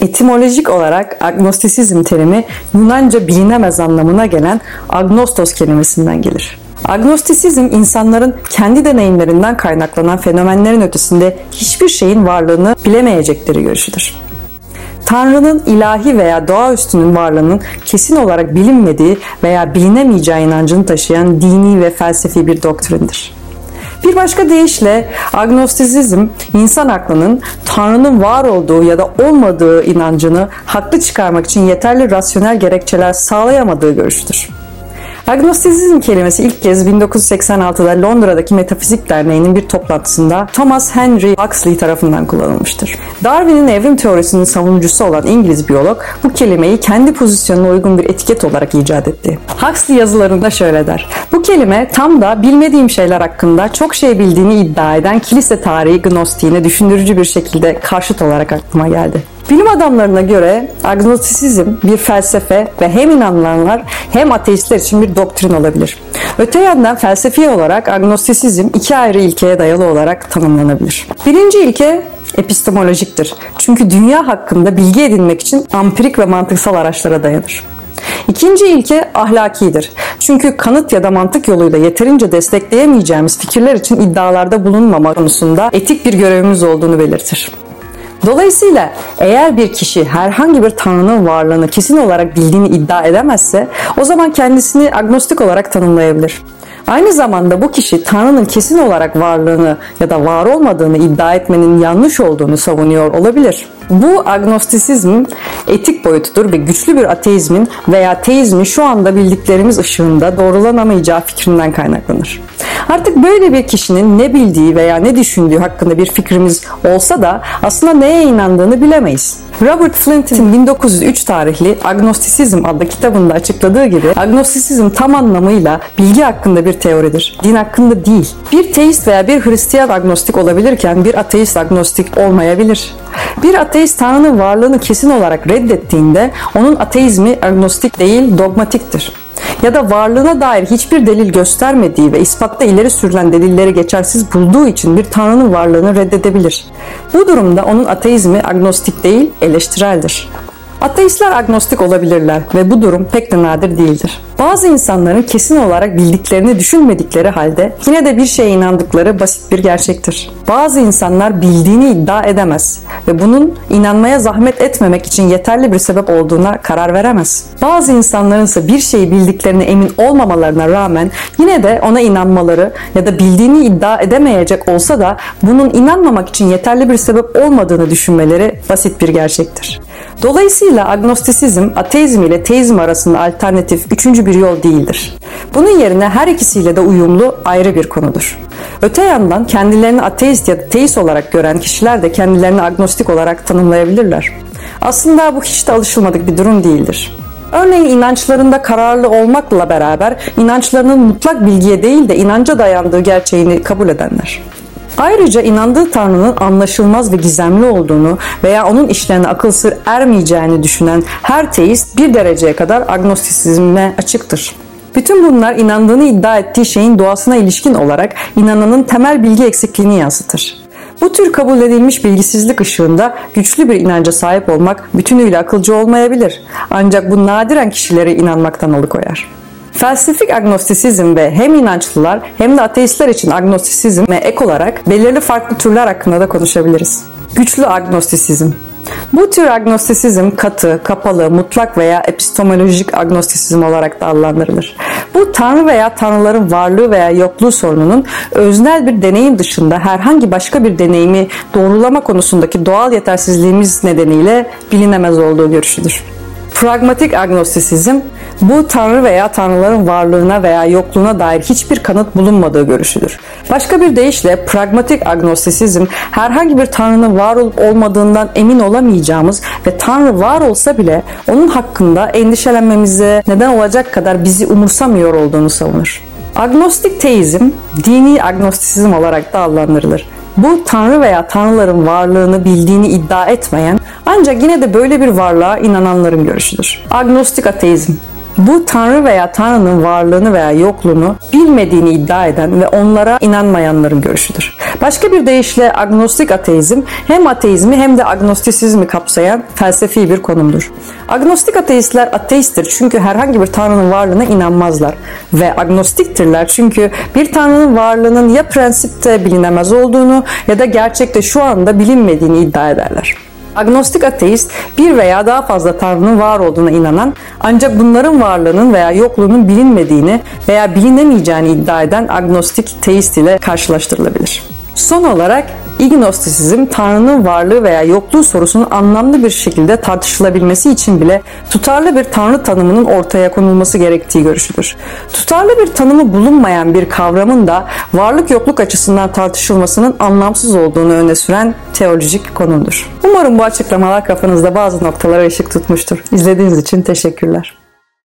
Etimolojik olarak agnostisizm terimi Yunanca bilinemez anlamına gelen agnostos kelimesinden gelir. Agnostisizm insanların kendi deneyimlerinden kaynaklanan fenomenlerin ötesinde hiçbir şeyin varlığını bilemeyecekleri görüşüdür. Tanrı'nın ilahi veya doğaüstünün varlığının kesin olarak bilinmediği veya bilinemeyeceği inancını taşıyan dini ve felsefi bir doktrindir. Bir başka deyişle agnostisizm insan aklının Tanrı'nın var olduğu ya da olmadığı inancını haklı çıkarmak için yeterli rasyonel gerekçeler sağlayamadığı görüştür. Agnostisizm kelimesi ilk kez 1986'da Londra'daki Metafizik Derneği'nin bir toplantısında Thomas Henry Huxley tarafından kullanılmıştır. Darwin'in evrim teorisinin savunucusu olan İngiliz biyolog bu kelimeyi kendi pozisyonuna uygun bir etiket olarak icat etti. Huxley yazılarında şöyle der. Bu kelime tam da bilmediğim şeyler hakkında çok şey bildiğini iddia eden kilise tarihi gnostiğine düşündürücü bir şekilde karşıt olarak aklıma geldi. Bilim adamlarına göre agnostisizm bir felsefe ve hem inananlar hem ateistler için bir doktrin olabilir. Öte yandan felsefi olarak agnostisizm iki ayrı ilkeye dayalı olarak tanımlanabilir. Birinci ilke epistemolojiktir. Çünkü dünya hakkında bilgi edinmek için ampirik ve mantıksal araçlara dayanır. İkinci ilke ahlakidir. Çünkü kanıt ya da mantık yoluyla yeterince destekleyemeyeceğimiz fikirler için iddialarda bulunmama konusunda etik bir görevimiz olduğunu belirtir. Dolayısıyla eğer bir kişi herhangi bir tanrının varlığını kesin olarak bildiğini iddia edemezse o zaman kendisini agnostik olarak tanımlayabilir. Aynı zamanda bu kişi Tanrı'nın kesin olarak varlığını ya da var olmadığını iddia etmenin yanlış olduğunu savunuyor olabilir. Bu agnostisizm etik boyutudur ve güçlü bir ateizmin veya teizmin şu anda bildiklerimiz ışığında doğrulanamayacağı fikrinden kaynaklanır. Artık böyle bir kişinin ne bildiği veya ne düşündüğü hakkında bir fikrimiz olsa da aslında neye inandığını bilemeyiz. Robert Flint'in 1903 tarihli Agnostisizm adlı kitabında açıkladığı gibi agnostisizm tam anlamıyla bilgi hakkında bir teoridir. Din hakkında değil. Bir teist veya bir Hristiyan agnostik olabilirken bir ateist agnostik olmayabilir. Bir ateist Tanrı'nın varlığını kesin olarak reddettiğinde onun ateizmi agnostik değil dogmatiktir ya da varlığına dair hiçbir delil göstermediği ve ispatta ileri sürülen delilleri geçersiz bulduğu için bir tanrının varlığını reddedebilir. Bu durumda onun ateizmi agnostik değil, eleştireldir. Ateistler agnostik olabilirler ve bu durum pek de nadir değildir. Bazı insanların kesin olarak bildiklerini düşünmedikleri halde yine de bir şeye inandıkları basit bir gerçektir. Bazı insanlar bildiğini iddia edemez ve bunun inanmaya zahmet etmemek için yeterli bir sebep olduğuna karar veremez. Bazı insanların ise bir şeyi bildiklerine emin olmamalarına rağmen yine de ona inanmaları ya da bildiğini iddia edemeyecek olsa da bunun inanmamak için yeterli bir sebep olmadığını düşünmeleri basit bir gerçektir. Dolayısıyla agnostisizm ateizm ile teizm arasında alternatif üçüncü bir yol değildir. Bunun yerine her ikisiyle de uyumlu ayrı bir konudur. Öte yandan kendilerini ateist ya da teist olarak gören kişiler de kendilerini agnostik olarak tanımlayabilirler. Aslında bu hiç de alışılmadık bir durum değildir. Örneğin inançlarında kararlı olmakla beraber inançlarının mutlak bilgiye değil de inanca dayandığı gerçeğini kabul edenler. Ayrıca inandığı Tanrı'nın anlaşılmaz ve gizemli olduğunu veya onun işlerine akıl sır ermeyeceğini düşünen her teist bir dereceye kadar agnostisizme açıktır. Bütün bunlar inandığını iddia ettiği şeyin doğasına ilişkin olarak inananın temel bilgi eksikliğini yansıtır. Bu tür kabul edilmiş bilgisizlik ışığında güçlü bir inanca sahip olmak bütünüyle akılcı olmayabilir. Ancak bu nadiren kişileri inanmaktan alıkoyar. Felsefik agnostisizm ve hem inançlılar hem de ateistler için agnostisizme ek olarak belirli farklı türler hakkında da konuşabiliriz. Güçlü agnostisizm bu tür agnostisizm katı, kapalı, mutlak veya epistemolojik agnostisizm olarak da adlandırılır. Bu tanrı veya tanrıların varlığı veya yokluğu sorununun öznel bir deneyim dışında herhangi başka bir deneyimi doğrulama konusundaki doğal yetersizliğimiz nedeniyle bilinemez olduğu görüşüdür. Pragmatik agnostisizm bu tanrı veya tanrıların varlığına veya yokluğuna dair hiçbir kanıt bulunmadığı görüşüdür. Başka bir deyişle pragmatik agnostisizm herhangi bir tanrının var olup olmadığından emin olamayacağımız ve tanrı var olsa bile onun hakkında endişelenmemize neden olacak kadar bizi umursamıyor olduğunu savunur. Agnostik teizm, dini agnostisizm olarak da adlandırılır. Bu tanrı veya tanrıların varlığını bildiğini iddia etmeyen ancak yine de böyle bir varlığa inananların görüşüdür. Agnostik ateizm Bu Tanrı veya Tanrı'nın varlığını veya yokluğunu bilmediğini iddia eden ve onlara inanmayanların görüşüdür. Başka bir deyişle agnostik ateizm hem ateizmi hem de agnostisizmi kapsayan felsefi bir konumdur. Agnostik ateistler ateisttir çünkü herhangi bir tanrının varlığına inanmazlar ve agnostiktirler çünkü bir tanrının varlığının ya prensipte bilinemez olduğunu ya da gerçekte şu anda bilinmediğini iddia ederler. Agnostik ateist bir veya daha fazla tanrının var olduğuna inanan ancak bunların varlığının veya yokluğunun bilinmediğini veya bilinemeyeceğini iddia eden agnostik teist ile karşılaştırılabilir. Son olarak İgnostisizm, Tanrı'nın varlığı veya yokluğu sorusunun anlamlı bir şekilde tartışılabilmesi için bile tutarlı bir Tanrı tanımının ortaya konulması gerektiği görüşüdür. Tutarlı bir tanımı bulunmayan bir kavramın da varlık yokluk açısından tartışılmasının anlamsız olduğunu öne süren teolojik konumdur. Umarım bu açıklamalar kafanızda bazı noktalara ışık tutmuştur. İzlediğiniz için teşekkürler.